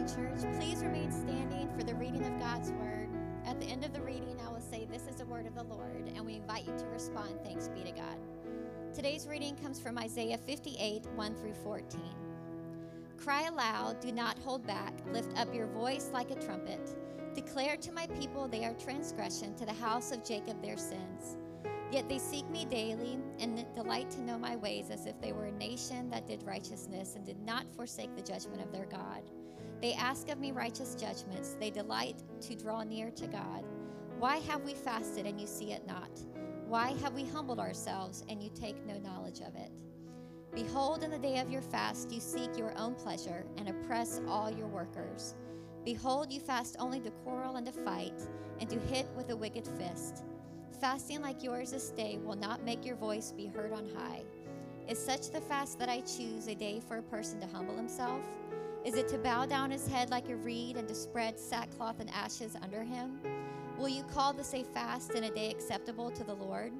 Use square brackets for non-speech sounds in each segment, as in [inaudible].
church. Please remain standing for the reading of God's word. At the end of the reading, I will say, This is the word of the Lord, and we invite you to respond, Thanks be to God. Today's reading comes from Isaiah 58 1 through 14. Cry aloud, do not hold back, lift up your voice like a trumpet. Declare to my people their transgression, to the house of Jacob their sins. Yet they seek me daily and delight to know my ways as if they were a nation that did righteousness and did not forsake the judgment of their God. They ask of me righteous judgments. They delight to draw near to God. Why have we fasted and you see it not? Why have we humbled ourselves and you take no knowledge of it? Behold, in the day of your fast, you seek your own pleasure and oppress all your workers. Behold, you fast only to quarrel and to fight, and to hit with a wicked fist. Fasting like yours this day will not make your voice be heard on high. Is such the fast that I choose a day for a person to humble himself? Is it to bow down his head like a reed and to spread sackcloth and ashes under him? Will you call this a fast and a day acceptable to the Lord?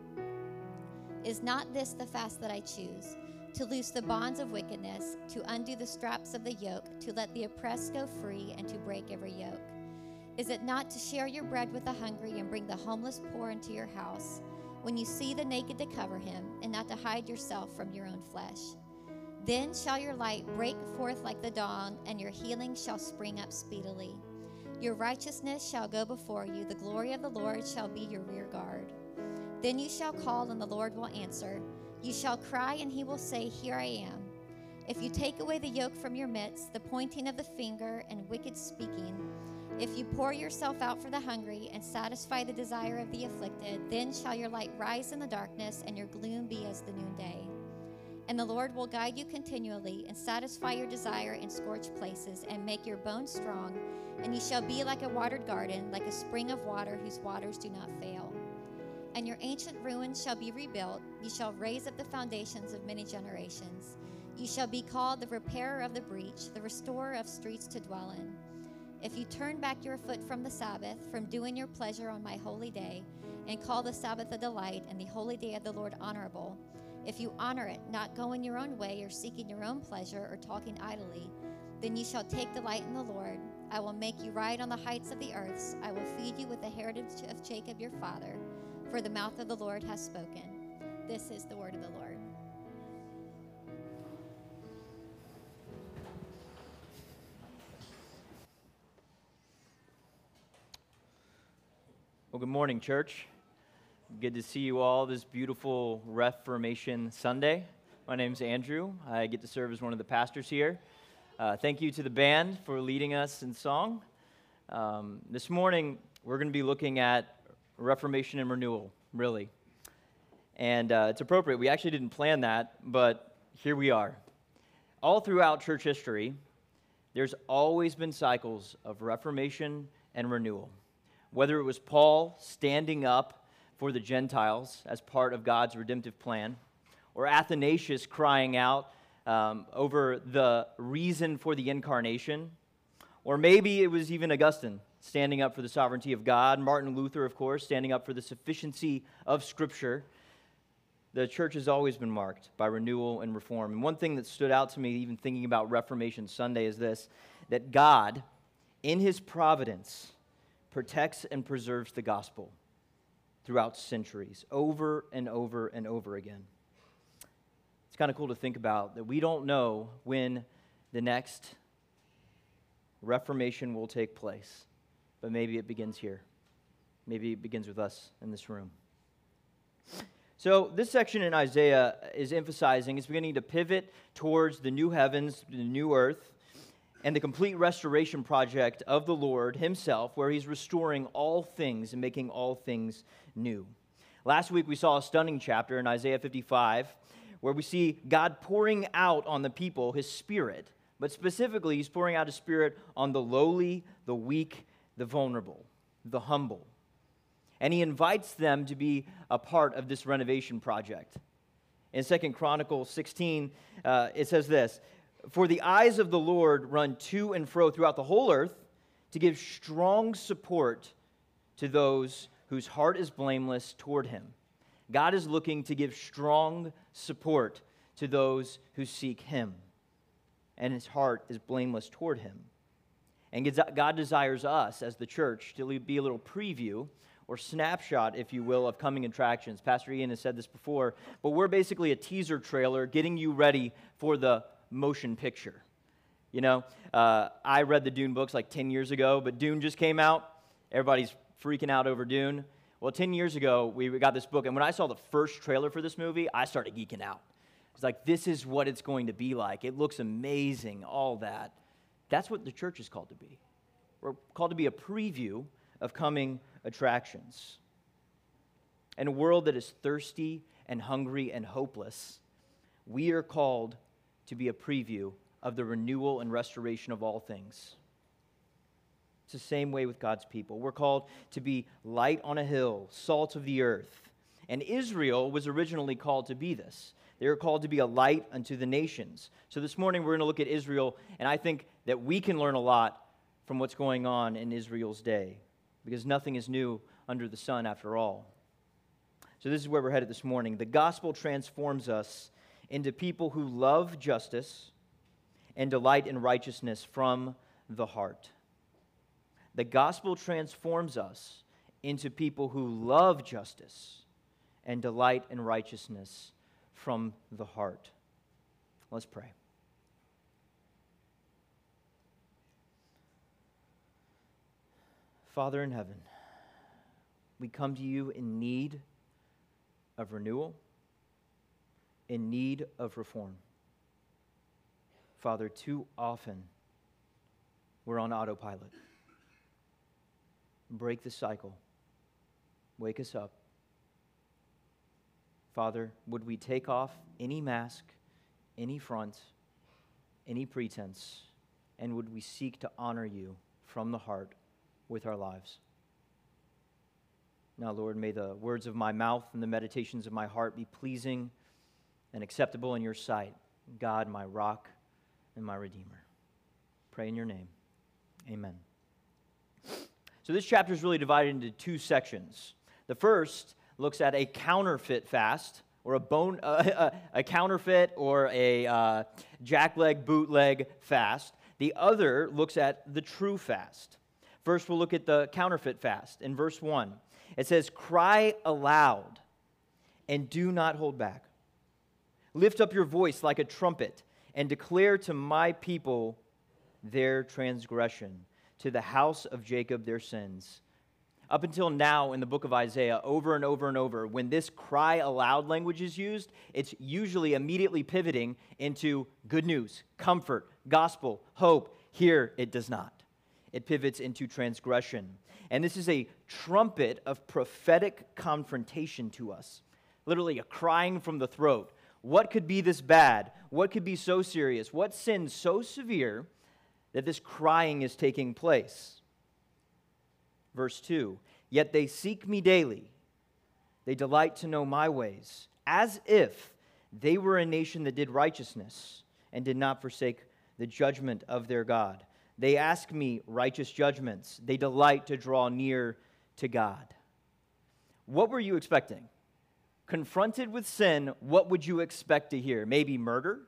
Is not this the fast that I choose? To loose the bonds of wickedness, to undo the straps of the yoke, to let the oppressed go free, and to break every yoke. Is it not to share your bread with the hungry and bring the homeless poor into your house? When you see the naked, to cover him, and not to hide yourself from your own flesh? Then shall your light break forth like the dawn, and your healing shall spring up speedily. Your righteousness shall go before you, the glory of the Lord shall be your rear guard. Then you shall call, and the Lord will answer. You shall cry, and he will say, Here I am. If you take away the yoke from your midst, the pointing of the finger and wicked speaking, if you pour yourself out for the hungry and satisfy the desire of the afflicted, then shall your light rise in the darkness and your gloom be as the noonday. And the Lord will guide you continually and satisfy your desire in scorched places and make your bones strong. And you shall be like a watered garden, like a spring of water whose waters do not fail. And your ancient ruins shall be rebuilt. You shall raise up the foundations of many generations. You shall be called the repairer of the breach, the restorer of streets to dwell in. If you turn back your foot from the Sabbath, from doing your pleasure on my holy day, and call the Sabbath a delight and the holy day of the Lord honorable, if you honor it, not going your own way or seeking your own pleasure or talking idly, then you shall take delight in the Lord. I will make you ride on the heights of the earths. I will feed you with the heritage of Jacob your father, for the mouth of the Lord has spoken. This is the word of the Lord. Well, good morning, church. Good to see you all this beautiful Reformation Sunday. My name's Andrew. I get to serve as one of the pastors here. Uh, thank you to the band for leading us in song. Um, this morning, we're going to be looking at Reformation and renewal, really. And uh, it's appropriate. We actually didn't plan that, but here we are. All throughout church history, there's always been cycles of Reformation and renewal whether it was Paul standing up for the Gentiles as part of God's redemptive plan, or Athanasius crying out um, over the reason for the incarnation, or maybe it was even Augustine standing up for the sovereignty of God, Martin Luther, of course, standing up for the sufficiency of Scripture. The church has always been marked by renewal and reform. And one thing that stood out to me, even thinking about Reformation Sunday, is this that God, in His providence, protects and preserves the gospel throughout centuries, over and over and over again. It's kind of cool to think about that we don't know when the next Reformation will take place, but maybe it begins here. Maybe it begins with us in this room. So, this section in Isaiah is emphasizing, it's beginning to pivot towards the new heavens, the new earth, and the complete restoration project of the Lord Himself, where He's restoring all things and making all things new. Last week, we saw a stunning chapter in Isaiah 55 where we see God pouring out on the people His Spirit, but specifically, He's pouring out His Spirit on the lowly, the weak, the vulnerable, the humble. And He invites them to be a part of this renovation project. In Second Chronicles 16, uh, it says this for the eyes of the Lord run to and fro throughout the whole earth to give strong support to those whose heart is blameless toward him. God is looking to give strong support to those who seek him, and his heart is blameless toward him. And God desires us as the church to be a little preview or snapshot, if you will, of coming attractions. Pastor Ian has said this before, but we're basically a teaser trailer getting you ready for the motion picture. You know, uh, I read the Dune books like 10 years ago, but Dune just came out. Everybody's freaking out over Dune. Well, 10 years ago, we got this book, and when I saw the first trailer for this movie, I started geeking out. It's like, this is what it's going to be like. It looks amazing, all that. That's what the church is called to be. We're called to be a preview of coming attractions. In a world that is thirsty and hungry and hopeless, we are called to be a preview of the renewal and restoration of all things. It's the same way with God's people. We're called to be light on a hill, salt of the earth. And Israel was originally called to be this. They were called to be a light unto the nations. So this morning we're going to look at Israel, and I think that we can learn a lot from what's going on in Israel's day because nothing is new under the sun after all. So, this is where we're headed this morning. The gospel transforms us into people who love justice and delight in righteousness from the heart. The gospel transforms us into people who love justice and delight in righteousness from the heart. Let's pray. Father in heaven, we come to you in need of renewal, in need of reform. Father, too often we're on autopilot. Break the cycle. Wake us up. Father, would we take off any mask, any front, any pretense, and would we seek to honor you from the heart? with our lives. Now, Lord, may the words of my mouth and the meditations of my heart be pleasing and acceptable in your sight, God, my rock and my redeemer. Pray in your name. Amen. So, this chapter is really divided into two sections. The first looks at a counterfeit fast, or a bone, uh, [laughs] a, counterfeit or a uh, jackleg bootleg fast. The other looks at the true fast. First, we'll look at the counterfeit fast. In verse 1, it says, Cry aloud and do not hold back. Lift up your voice like a trumpet and declare to my people their transgression, to the house of Jacob their sins. Up until now in the book of Isaiah, over and over and over, when this cry aloud language is used, it's usually immediately pivoting into good news, comfort, gospel, hope. Here it does not it pivots into transgression. And this is a trumpet of prophetic confrontation to us, literally a crying from the throat. What could be this bad? What could be so serious? What sin so severe that this crying is taking place? Verse 2 Yet they seek me daily, they delight to know my ways, as if they were a nation that did righteousness and did not forsake the judgment of their God. They ask me righteous judgments. They delight to draw near to God. What were you expecting? Confronted with sin, what would you expect to hear? Maybe murder?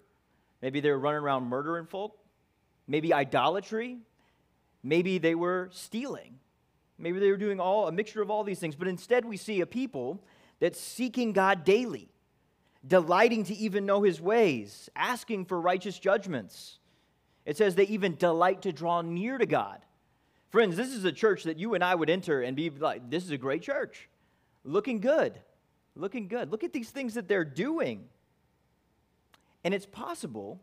Maybe they were running around murdering folk? Maybe idolatry? Maybe they were stealing? Maybe they were doing all a mixture of all these things. But instead, we see a people that's seeking God daily, delighting to even know his ways, asking for righteous judgments. It says they even delight to draw near to God. Friends, this is a church that you and I would enter and be like, this is a great church. Looking good. Looking good. Look at these things that they're doing. And it's possible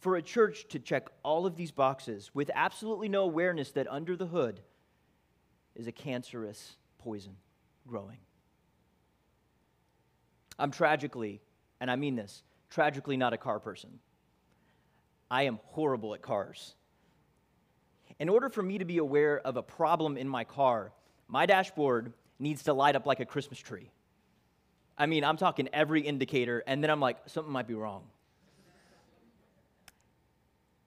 for a church to check all of these boxes with absolutely no awareness that under the hood is a cancerous poison growing. I'm tragically, and I mean this, tragically not a car person. I am horrible at cars. In order for me to be aware of a problem in my car, my dashboard needs to light up like a Christmas tree. I mean, I'm talking every indicator, and then I'm like, something might be wrong.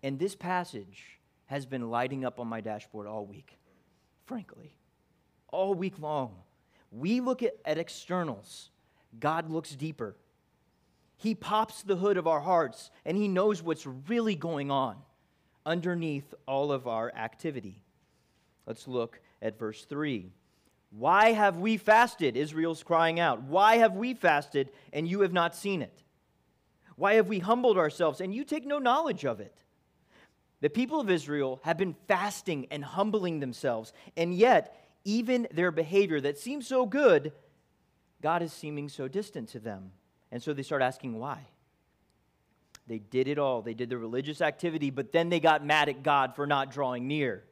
And this passage has been lighting up on my dashboard all week, frankly, all week long. We look at, at externals, God looks deeper. He pops the hood of our hearts and He knows what's really going on underneath all of our activity. Let's look at verse 3. Why have we fasted? Israel's crying out. Why have we fasted and you have not seen it? Why have we humbled ourselves and you take no knowledge of it? The people of Israel have been fasting and humbling themselves, and yet, even their behavior that seems so good, God is seeming so distant to them. And so they start asking why. They did it all. They did the religious activity, but then they got mad at God for not drawing near.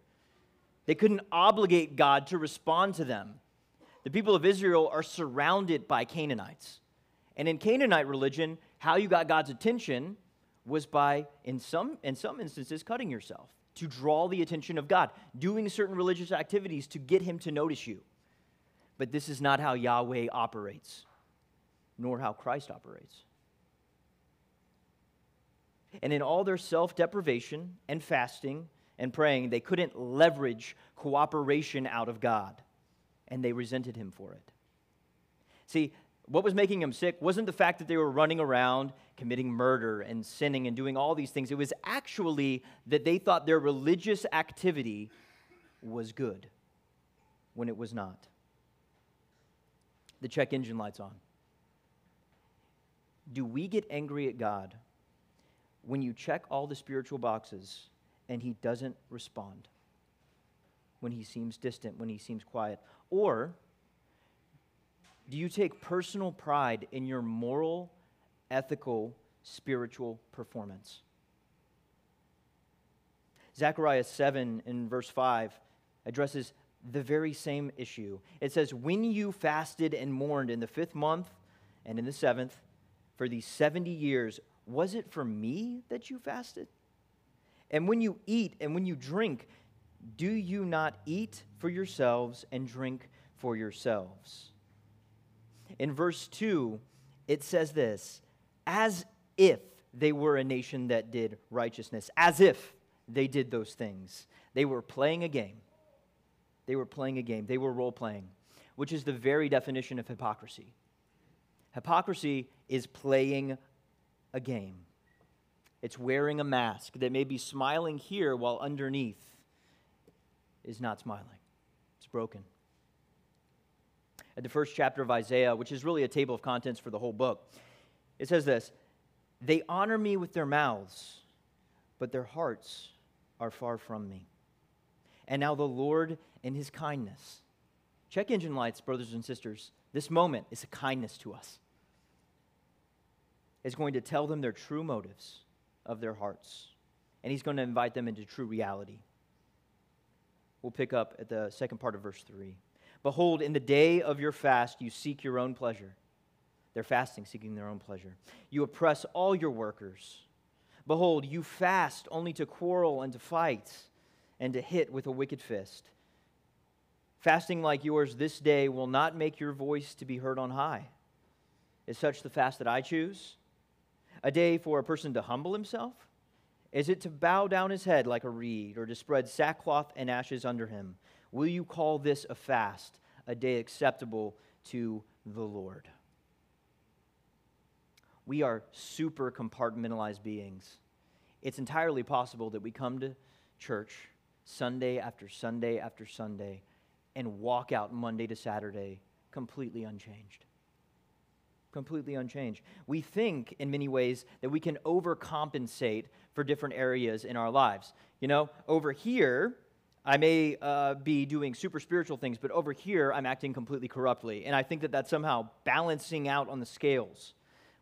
They couldn't obligate God to respond to them. The people of Israel are surrounded by Canaanites. And in Canaanite religion, how you got God's attention was by, in some, in some instances, cutting yourself to draw the attention of God, doing certain religious activities to get Him to notice you. But this is not how Yahweh operates, nor how Christ operates. And in all their self deprivation and fasting and praying, they couldn't leverage cooperation out of God, and they resented him for it. See, what was making them sick wasn't the fact that they were running around committing murder and sinning and doing all these things. It was actually that they thought their religious activity was good when it was not. The check engine light's on. Do we get angry at God when you check all the spiritual boxes and he doesn't respond? When he seems distant, when he seems quiet? Or do you take personal pride in your moral, ethical, spiritual performance? Zechariah 7 in verse 5 addresses the very same issue. It says, When you fasted and mourned in the fifth month and in the seventh for these 70 years, was it for me that you fasted? And when you eat and when you drink, do you not eat for yourselves and drink for yourselves? In verse 2, it says this as if they were a nation that did righteousness, as if they did those things. They were playing a game. They were playing a game. They were role playing, which is the very definition of hypocrisy. Hypocrisy is playing a game. It's wearing a mask that may be smiling here while underneath is not smiling. It's broken. At the first chapter of Isaiah, which is really a table of contents for the whole book, it says this They honor me with their mouths, but their hearts are far from me. And now the Lord, in his kindness, check engine lights, brothers and sisters. This moment is a kindness to us is going to tell them their true motives of their hearts. And he's going to invite them into true reality. We'll pick up at the second part of verse 3. Behold, in the day of your fast, you seek your own pleasure. They're fasting, seeking their own pleasure. You oppress all your workers. Behold, you fast only to quarrel and to fight and to hit with a wicked fist. Fasting like yours this day will not make your voice to be heard on high. Is such the fast that I choose? A day for a person to humble himself? Is it to bow down his head like a reed, or to spread sackcloth and ashes under him? Will you call this a fast, a day acceptable to the Lord? We are super compartmentalized beings. It's entirely possible that we come to church Sunday after Sunday after Sunday and walk out Monday to Saturday completely unchanged completely unchanged. We think, in many ways, that we can overcompensate for different areas in our lives. You know, over here, I may uh, be doing super spiritual things, but over here, I'm acting completely corruptly. And I think that that's somehow balancing out on the scales.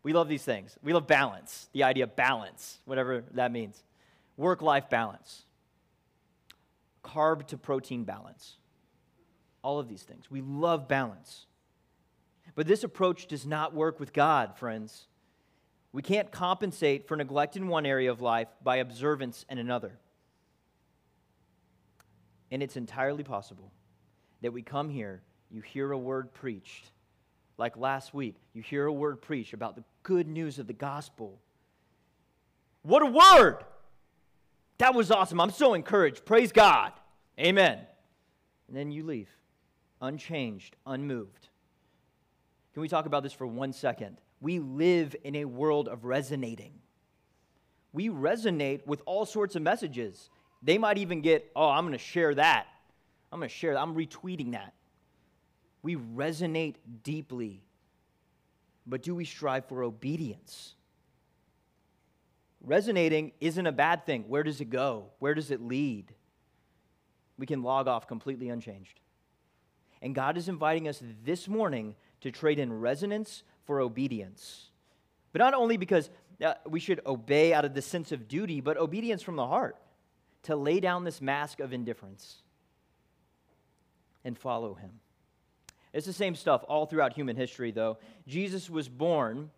We love these things. We love balance, the idea of balance, whatever that means. Work life balance, carb to protein balance, all of these things. We love balance. But this approach does not work with God, friends. We can't compensate for neglect in one area of life by observance in another. And it's entirely possible that we come here, you hear a word preached, like last week, you hear a word preached about the good news of the gospel. What a word! That was awesome. I'm so encouraged. Praise God. Amen. And then you leave, unchanged, unmoved. Can we talk about this for one second? We live in a world of resonating. we resonate with all sorts of messages. They might even get, oh, I'm going to share that. I'm going to share that. I'm retweeting that. We resonate deeply. But do we strive for obedience? Resonating isn't a bad thing. Where does it go? Where does it lead? We can log off completely unchanged. And God is inviting us this morning to trade in resonance for obedience. But not only because uh, we should obey out of the sense of duty, but obedience from the heart to lay down this mask of indifference and follow Him. It's the same stuff all throughout human history, though. Jesus was born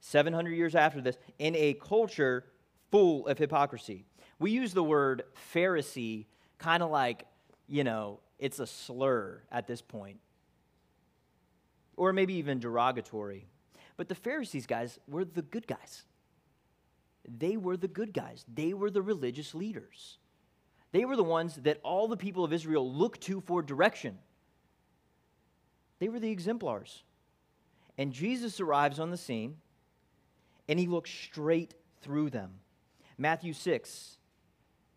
700 years after this in a culture full of hypocrisy. We use the word Pharisee kind of like, you know, it's a slur at this point, or maybe even derogatory. But the Pharisees, guys, were the good guys. They were the good guys, they were the religious leaders. They were the ones that all the people of Israel looked to for direction. They were the exemplars. And Jesus arrives on the scene and he looks straight through them. Matthew 6,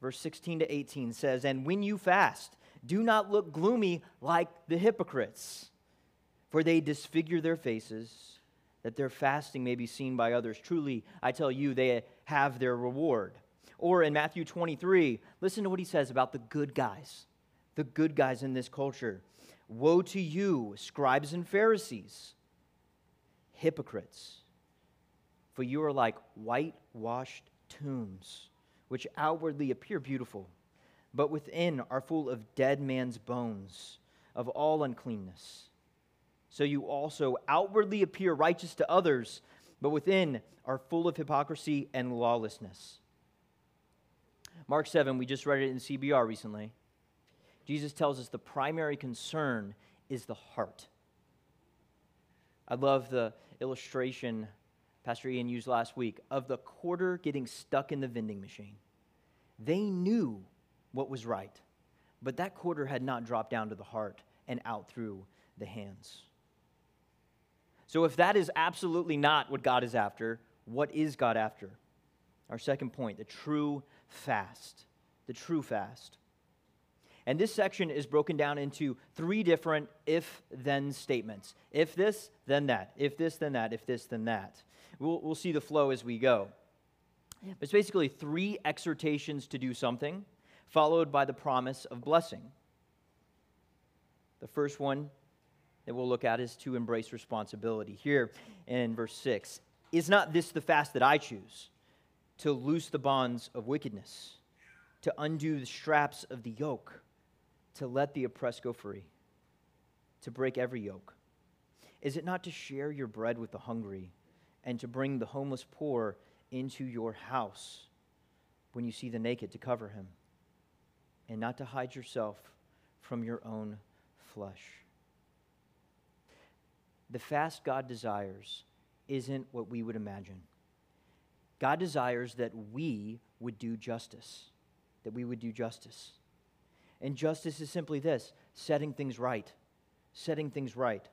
verse 16 to 18 says, And when you fast, do not look gloomy like the hypocrites, for they disfigure their faces, that their fasting may be seen by others. Truly, I tell you, they have their reward. Or in Matthew 23, listen to what he says about the good guys, the good guys in this culture. Woe to you, scribes and Pharisees, hypocrites, for you are like whitewashed tombs, which outwardly appear beautiful but within are full of dead man's bones, of all uncleanness. So you also outwardly appear righteous to others, but within are full of hypocrisy and lawlessness. Mark 7, we just read it in CBR recently. Jesus tells us the primary concern is the heart. I love the illustration Pastor Ian used last week of the quarter getting stuck in the vending machine. They knew what was right. But that quarter had not dropped down to the heart and out through the hands. So, if that is absolutely not what God is after, what is God after? Our second point the true fast. The true fast. And this section is broken down into three different if then statements. If this, then that. If this, then that. If this, then that. We'll, we'll see the flow as we go. It's basically three exhortations to do something followed by the promise of blessing. The first one that we'll look at is to embrace responsibility. Here in verse 6 Is not this the fast that I choose? To loose the bonds of wickedness, to undo the straps of the yoke, to let the oppressed go free, to break every yoke? Is it not to share your bread with the hungry and to bring the homeless poor into your house when you see the naked to cover him? and not to hide yourself from your own flesh. The fast God desires isn't what we would imagine. God desires that we would do justice, that we would do justice. And justice is simply this setting things right, setting things right,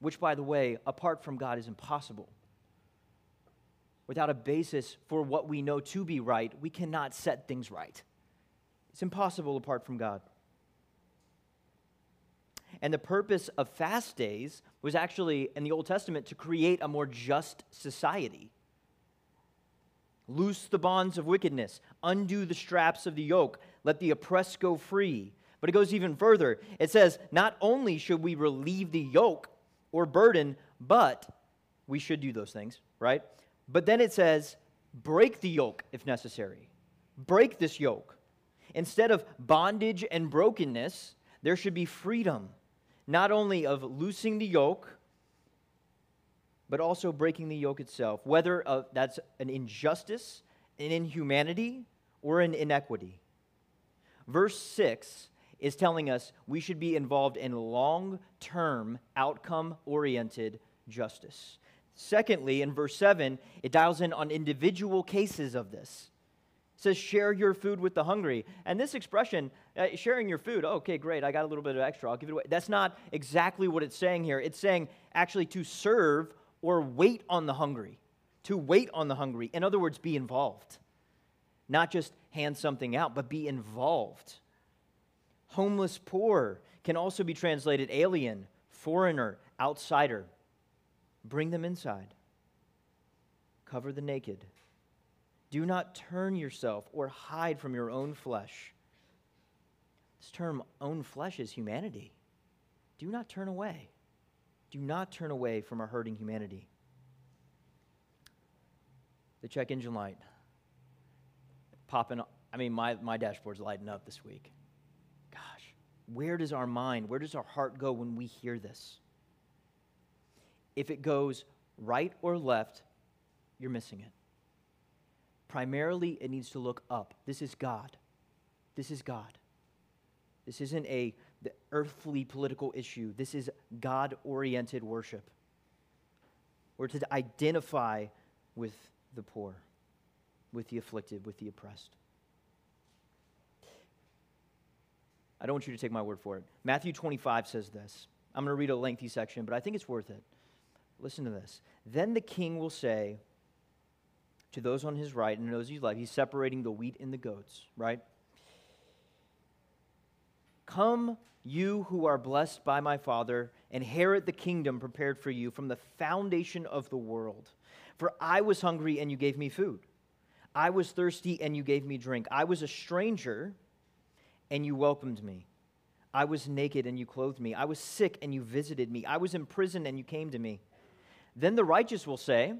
which, by the way, apart from God is impossible. Without a basis for what we know to be right, we cannot set things right. It's impossible apart from God. And the purpose of fast days was actually, in the Old Testament, to create a more just society. Loose the bonds of wickedness, undo the straps of the yoke, let the oppressed go free. But it goes even further. It says, not only should we relieve the yoke or burden, but we should do those things, right? But then it says, break the yoke if necessary. Break this yoke. Instead of bondage and brokenness, there should be freedom, not only of loosing the yoke, but also breaking the yoke itself, whether that's an injustice, an inhumanity, or an inequity. Verse 6 is telling us we should be involved in long term, outcome oriented justice. Secondly, in verse 7, it dials in on individual cases of this says, share your food with the hungry. And this expression, uh, sharing your food, okay, great, I got a little bit of extra, I'll give it away. That's not exactly what it's saying here. It's saying actually to serve or wait on the hungry, to wait on the hungry. In other words, be involved. Not just hand something out, but be involved. Homeless poor can also be translated alien, foreigner, outsider. Bring them inside. Cover the naked. Do not turn yourself or hide from your own flesh. This term, own flesh, is humanity. Do not turn away. Do not turn away from our hurting humanity. The check engine light popping. I mean, my, my dashboard's lighting up this week. Gosh, where does our mind, where does our heart go when we hear this? If it goes right or left, you're missing it. Primarily, it needs to look up. This is God. This is God. This isn't a earthly political issue. This is God oriented worship. We're to identify with the poor, with the afflicted, with the oppressed. I don't want you to take my word for it. Matthew 25 says this. I'm going to read a lengthy section, but I think it's worth it. Listen to this. Then the king will say to those on his right and those he left, he's separating the wheat and the goats, right? Come, you who are blessed by my Father, inherit the kingdom prepared for you from the foundation of the world. For I was hungry, and you gave me food. I was thirsty, and you gave me drink. I was a stranger, and you welcomed me. I was naked, and you clothed me. I was sick, and you visited me. I was in prison, and you came to me. Then the righteous will say,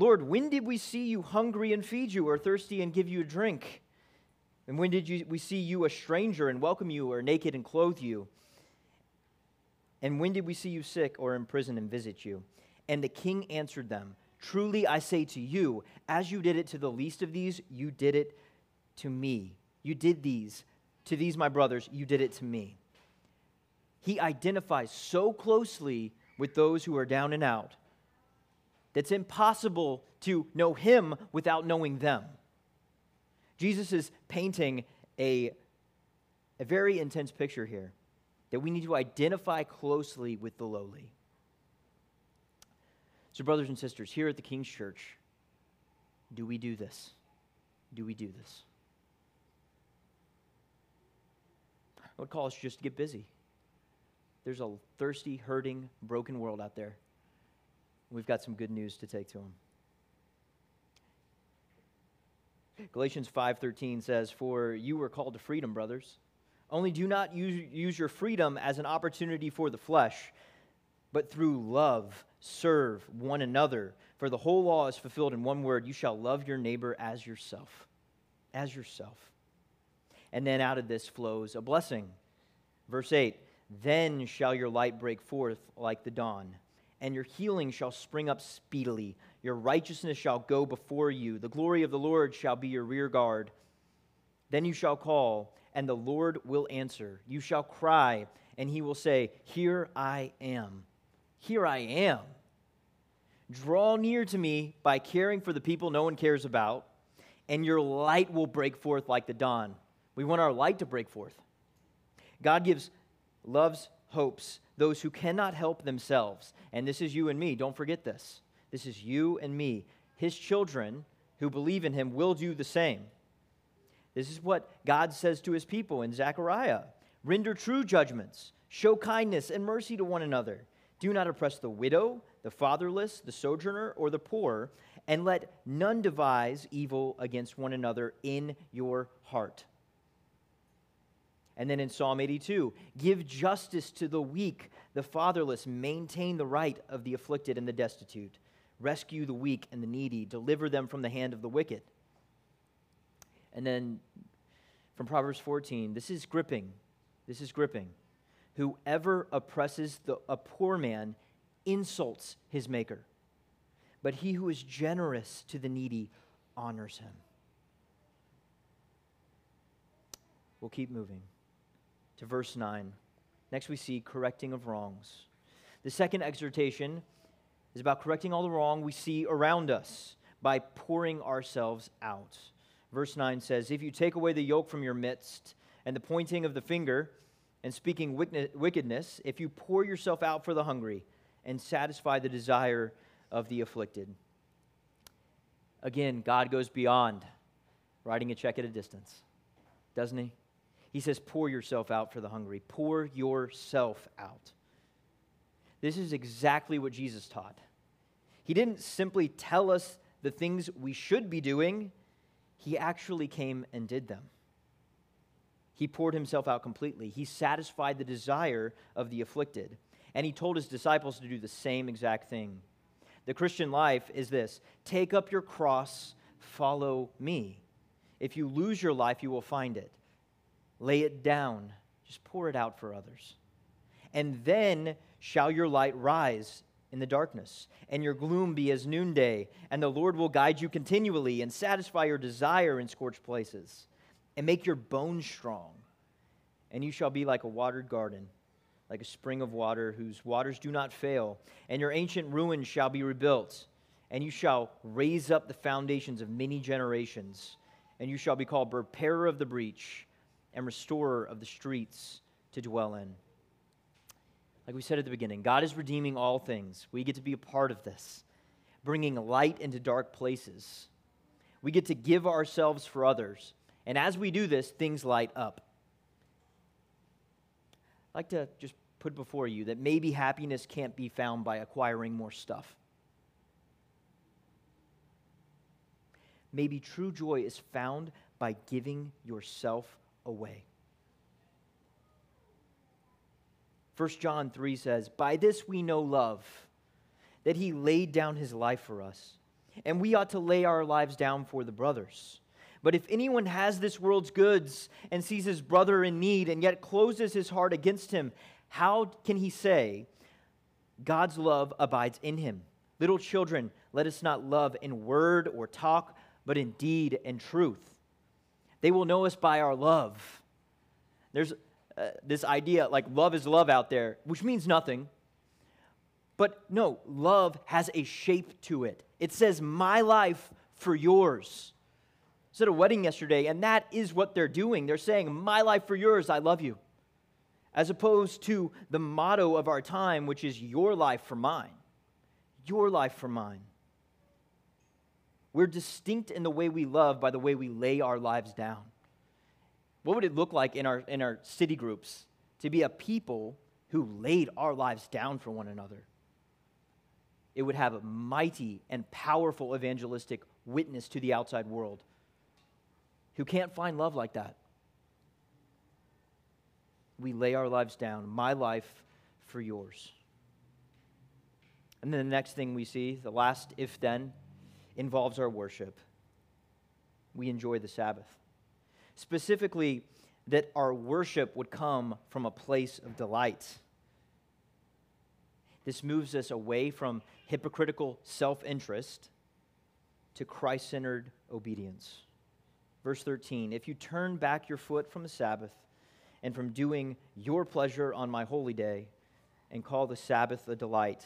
Lord, when did we see you hungry and feed you, or thirsty and give you a drink? And when did you, we see you a stranger and welcome you, or naked and clothe you? And when did we see you sick or in prison and visit you? And the king answered them, Truly I say to you, as you did it to the least of these, you did it to me. You did these to these, my brothers, you did it to me. He identifies so closely with those who are down and out that's impossible to know him without knowing them. Jesus is painting a, a very intense picture here that we need to identify closely with the lowly. So, brothers and sisters, here at the King's Church, do we do this? Do we do this? I would call us just to get busy. There's a thirsty, hurting, broken world out there. We've got some good news to take to them. Galatians 5:13 says, "For you were called to freedom, brothers. Only do not use, use your freedom as an opportunity for the flesh, but through love serve one another. For the whole law is fulfilled in one word, you shall love your neighbor as yourself." As yourself. And then out of this flows a blessing. Verse 8, "Then shall your light break forth like the dawn." And your healing shall spring up speedily. Your righteousness shall go before you. The glory of the Lord shall be your rear guard. Then you shall call, and the Lord will answer. You shall cry, and he will say, Here I am. Here I am. Draw near to me by caring for the people no one cares about, and your light will break forth like the dawn. We want our light to break forth. God gives, loves, hopes those who cannot help themselves. And this is you and me. Don't forget this. This is you and me. His children who believe in him will do the same. This is what God says to his people in Zechariah render true judgments, show kindness and mercy to one another. Do not oppress the widow, the fatherless, the sojourner, or the poor, and let none devise evil against one another in your heart. And then in Psalm 82, give justice to the weak, the fatherless, maintain the right of the afflicted and the destitute, rescue the weak and the needy, deliver them from the hand of the wicked. And then from Proverbs 14, this is gripping. This is gripping. Whoever oppresses the, a poor man insults his maker, but he who is generous to the needy honors him. We'll keep moving to verse 9. Next, we see correcting of wrongs. The second exhortation is about correcting all the wrong we see around us by pouring ourselves out. Verse 9 says, If you take away the yoke from your midst and the pointing of the finger and speaking wickedness, if you pour yourself out for the hungry and satisfy the desire of the afflicted. Again, God goes beyond writing a check at a distance, doesn't He? He says, Pour yourself out for the hungry. Pour yourself out. This is exactly what Jesus taught. He didn't simply tell us the things we should be doing, He actually came and did them. He poured Himself out completely. He satisfied the desire of the afflicted. And He told His disciples to do the same exact thing. The Christian life is this take up your cross, follow me. If you lose your life, you will find it. Lay it down, just pour it out for others. And then shall your light rise in the darkness, and your gloom be as noonday, and the Lord will guide you continually and satisfy your desire in scorched places, and make your bones strong. And you shall be like a watered garden like a spring of water whose waters do not fail. And your ancient ruins shall be rebuilt, and you shall raise up the foundations of many generations. And you shall be called repairer of the breach and restorer of the streets to dwell in. Like we said at the beginning, God is redeeming all things. We get to be a part of this, bringing light into dark places. We get to give ourselves for others. And as we do this, things light up. I'd like to just put before you that maybe happiness can't be found by acquiring more stuff. Maybe true joy is found by giving yourself away. 1 John 3 says, By this we know love, that he laid down his life for us, and we ought to lay our lives down for the brothers. But if anyone has this world's goods and sees his brother in need and yet closes his heart against him, how can he say, God's love abides in him? Little children, let us not love in word or talk, but in deed and truth. They will know us by our love. There's uh, this idea like love is love out there, which means nothing. But no, love has a shape to it. It says, My life for yours. I was at a wedding yesterday, and that is what they're doing. They're saying, My life for yours, I love you as opposed to the motto of our time, which is your life for mine. Your life for mine. We're distinct in the way we love by the way we lay our lives down. What would it look like in our, in our city groups to be a people who laid our lives down for one another? It would have a mighty and powerful evangelistic witness to the outside world who can't find love like that we lay our lives down, my life for yours. And then the next thing we see, the last if then, involves our worship. We enjoy the Sabbath. Specifically, that our worship would come from a place of delight. This moves us away from hypocritical self interest to Christ centered obedience. Verse 13 If you turn back your foot from the Sabbath, and from doing your pleasure on my holy day, and call the Sabbath a delight,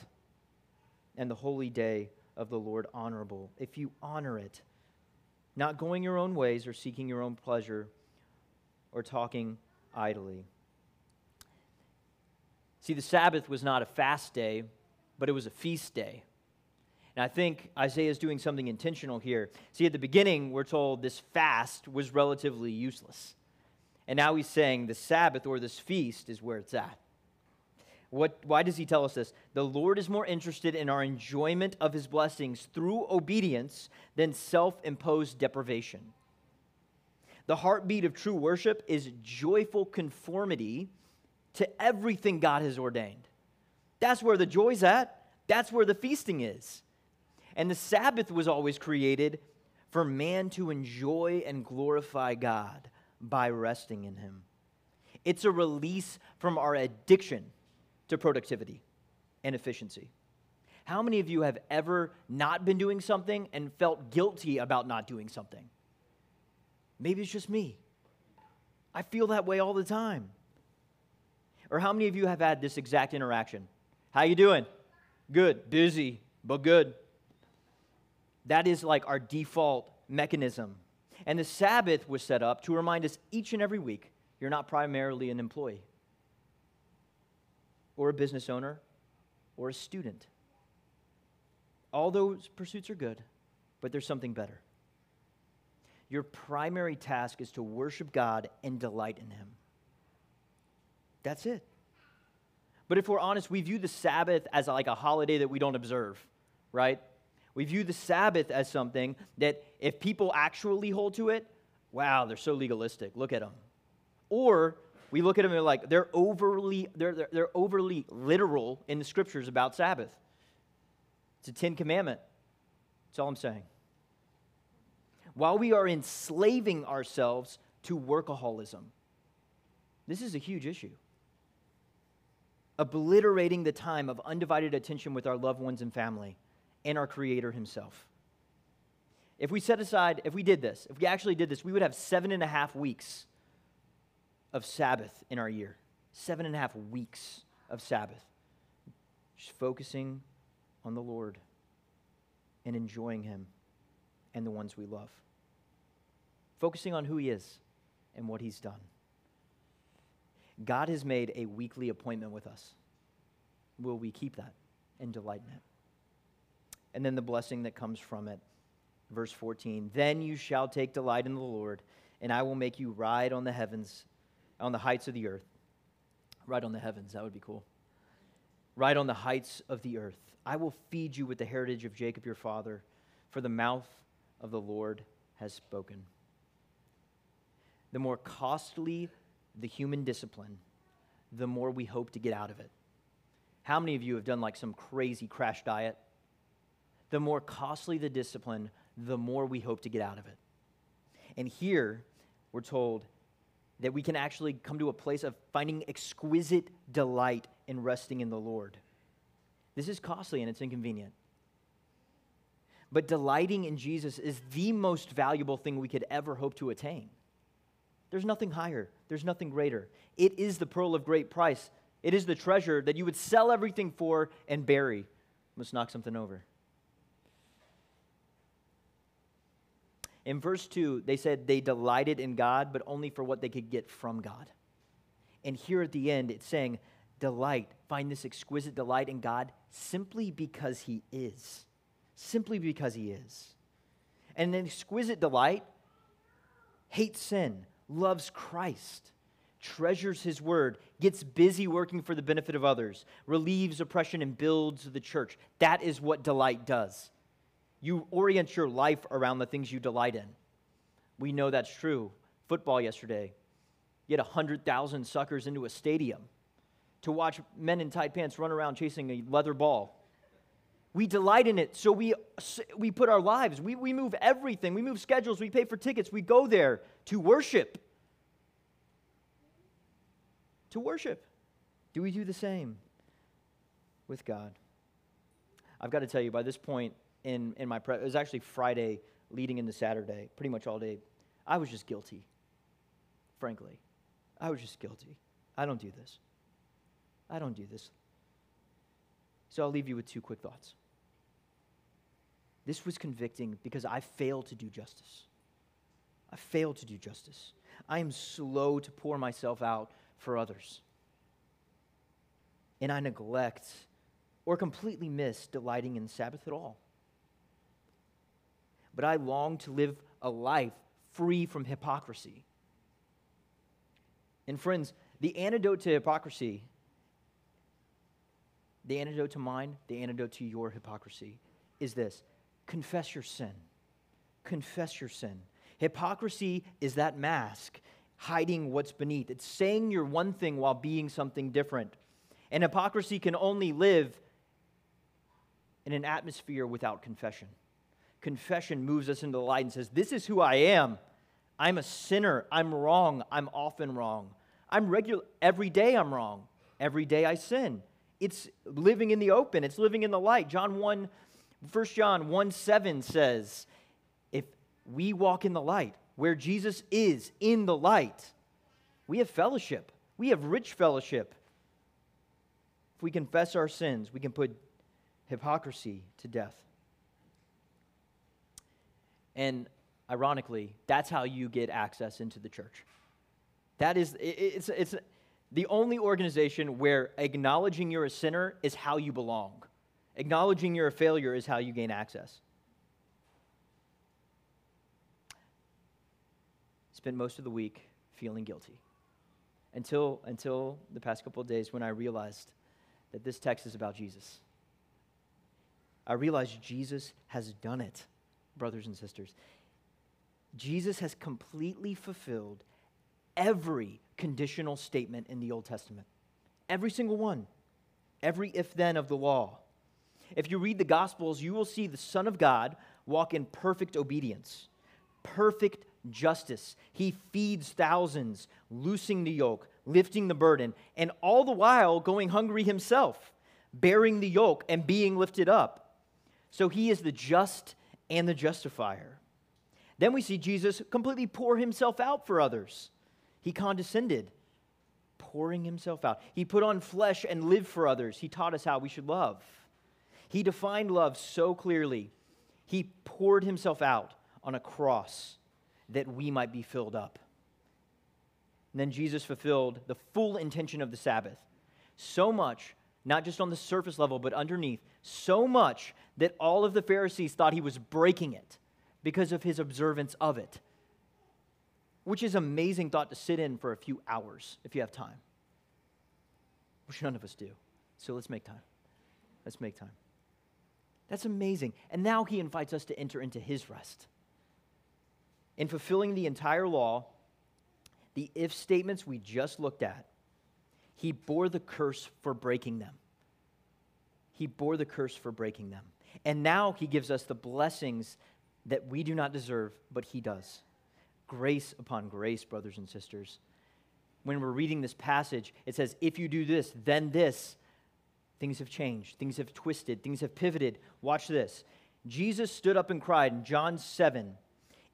and the holy day of the Lord honorable. If you honor it, not going your own ways or seeking your own pleasure or talking idly. See, the Sabbath was not a fast day, but it was a feast day. And I think Isaiah is doing something intentional here. See, at the beginning, we're told this fast was relatively useless. And now he's saying the Sabbath or this feast is where it's at. What, why does he tell us this? The Lord is more interested in our enjoyment of his blessings through obedience than self imposed deprivation. The heartbeat of true worship is joyful conformity to everything God has ordained. That's where the joy's at, that's where the feasting is. And the Sabbath was always created for man to enjoy and glorify God by resting in Him. It's a release from our addiction to productivity and efficiency. How many of you have ever not been doing something and felt guilty about not doing something? Maybe it's just me. I feel that way all the time. Or how many of you have had this exact interaction? How you doing? Good, busy, but good. That is like our default mechanism and the Sabbath was set up to remind us each and every week you're not primarily an employee, or a business owner, or a student. All those pursuits are good, But there's something better. Your primary task is to worship God and delight in Him. That's it. But if we're honest, we view the Sabbath as like a holiday that we don't observe, right? We view the Sabbath as something that if people actually hold to it, wow, they're so legalistic. Look at them. Or we look at them and they're like, they're overly, they're, they're, they're overly literal in the scriptures about Sabbath. It's a Ten Commandment. That's all I'm saying. While we are enslaving ourselves to workaholism, this is a huge issue. Obliterating the time of undivided attention with our loved ones and family and our Creator Himself. If we set aside, if we did this, if we actually did this, we would have seven and a half weeks of Sabbath in our year. Seven and a half weeks of Sabbath. Just focusing on the Lord and enjoying Him and the ones we love. Focusing on who He is and what He's done. God has made a weekly appointment with us. Will we keep that and delight in it? And then the blessing that comes from it. Verse 14 Then you shall take delight in the Lord, and I will make you ride on the heavens, on the heights of the earth. Right on the heavens, that would be cool. Right on the heights of the earth. I will feed you with the heritage of Jacob your father, for the mouth of the Lord has spoken. The more costly the human discipline, the more we hope to get out of it. How many of you have done like some crazy crash diet? The more costly the discipline, the more we hope to get out of it. And here, we're told that we can actually come to a place of finding exquisite delight in resting in the Lord. This is costly and it's inconvenient. But delighting in Jesus is the most valuable thing we could ever hope to attain. There's nothing higher, there's nothing greater. It is the pearl of great price. It is the treasure that you would sell everything for and bury. Let's knock something over. In verse 2, they said they delighted in God, but only for what they could get from God. And here at the end, it's saying, delight, find this exquisite delight in God simply because He is. Simply because He is. And an exquisite delight hates sin, loves Christ, treasures His word, gets busy working for the benefit of others, relieves oppression, and builds the church. That is what delight does. You orient your life around the things you delight in. We know that's true. Football yesterday, you had 100,000 suckers into a stadium to watch men in tight pants run around chasing a leather ball. We delight in it, so we, we put our lives, we, we move everything, we move schedules, we pay for tickets, we go there to worship. To worship. Do we do the same with God? I've got to tell you, by this point, in, in my prep. It was actually Friday leading into Saturday, pretty much all day. I was just guilty, frankly. I was just guilty. I don't do this. I don't do this. So I'll leave you with two quick thoughts. This was convicting because I failed to do justice. I failed to do justice. I am slow to pour myself out for others. And I neglect or completely miss delighting in Sabbath at all but I long to live a life free from hypocrisy. And friends, the antidote to hypocrisy, the antidote to mine, the antidote to your hypocrisy is this confess your sin. Confess your sin. Hypocrisy is that mask hiding what's beneath. It's saying you're one thing while being something different. And hypocrisy can only live in an atmosphere without confession confession moves us into the light and says, This is who I am. I'm a sinner. I'm wrong. I'm often wrong. I'm regular. Every day I'm wrong. Every day I sin. It's living in the open, it's living in the light. John 1, 1 John 1 7 says, If we walk in the light, where Jesus is in the light, we have fellowship. We have rich fellowship. If we confess our sins, we can put hypocrisy to death. And ironically, that's how you get access into the church. That is, it's, it's the only organization where acknowledging you're a sinner is how you belong, acknowledging you're a failure is how you gain access. Spent most of the week feeling guilty until, until the past couple of days when I realized that this text is about Jesus. I realized Jesus has done it brothers and sisters. Jesus has completely fulfilled every conditional statement in the Old Testament. Every single one. Every if then of the law. If you read the Gospels, you will see the Son of God walk in perfect obedience, perfect justice. He feeds thousands, loosing the yoke, lifting the burden, and all the while going hungry himself, bearing the yoke and being lifted up. So he is the just and the justifier. Then we see Jesus completely pour himself out for others. He condescended, pouring himself out. He put on flesh and lived for others. He taught us how we should love. He defined love so clearly. He poured himself out on a cross that we might be filled up. And then Jesus fulfilled the full intention of the Sabbath. So much, not just on the surface level, but underneath, so much that all of the Pharisees thought he was breaking it because of his observance of it. Which is amazing thought to sit in for a few hours if you have time. Which none of us do. So let's make time. Let's make time. That's amazing. And now he invites us to enter into his rest. In fulfilling the entire law, the if statements we just looked at, he bore the curse for breaking them. He bore the curse for breaking them. And now he gives us the blessings that we do not deserve, but he does. Grace upon grace, brothers and sisters. When we're reading this passage, it says, if you do this, then this. Things have changed, things have twisted, things have pivoted. Watch this. Jesus stood up and cried in John 7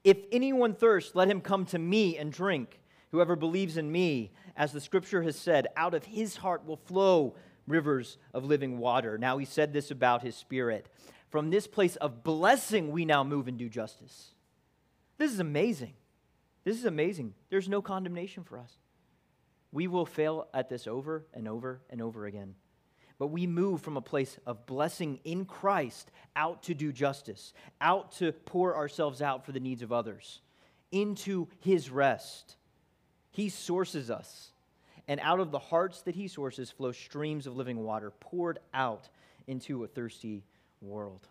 If anyone thirsts, let him come to me and drink. Whoever believes in me, as the scripture has said, out of his heart will flow rivers of living water. Now he said this about his spirit. From this place of blessing, we now move and do justice. This is amazing. This is amazing. There's no condemnation for us. We will fail at this over and over and over again. But we move from a place of blessing in Christ out to do justice, out to pour ourselves out for the needs of others, into his rest. He sources us. And out of the hearts that he sources flow streams of living water poured out into a thirsty world.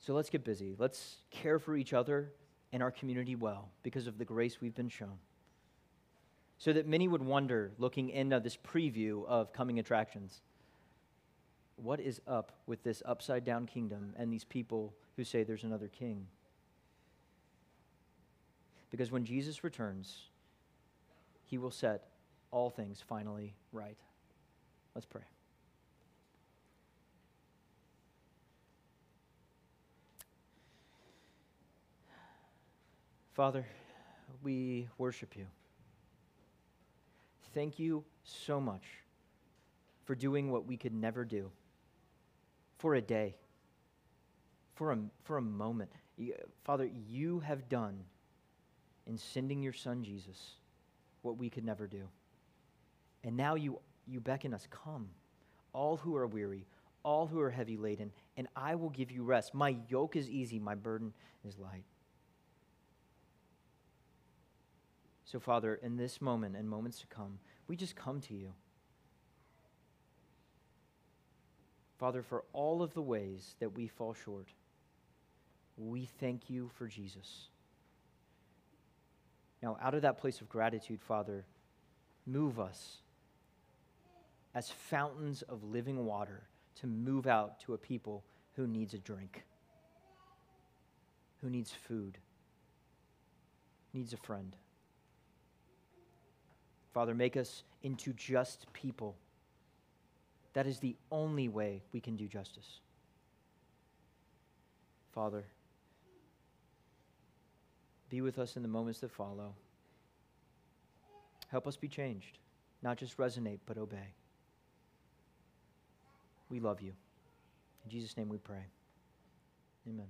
So let's get busy. Let's care for each other and our community well because of the grace we've been shown so that many would wonder, looking into this preview of coming attractions, what is up with this upside down kingdom and these people who say there's another king? Because when Jesus returns, he will set all things finally right. Let's pray. Father, we worship you thank you so much for doing what we could never do for a day, for a, for a moment. Father, you have done in sending your son Jesus what we could never do. And now you, you beckon us, come, all who are weary, all who are heavy laden, and I will give you rest. My yoke is easy, my burden is light. So, Father, in this moment and moments to come, we just come to you. Father, for all of the ways that we fall short, we thank you for Jesus. Now, out of that place of gratitude, Father, move us as fountains of living water to move out to a people who needs a drink, who needs food, needs a friend. Father, make us into just people. That is the only way we can do justice. Father, be with us in the moments that follow. Help us be changed, not just resonate, but obey. We love you. In Jesus' name we pray. Amen.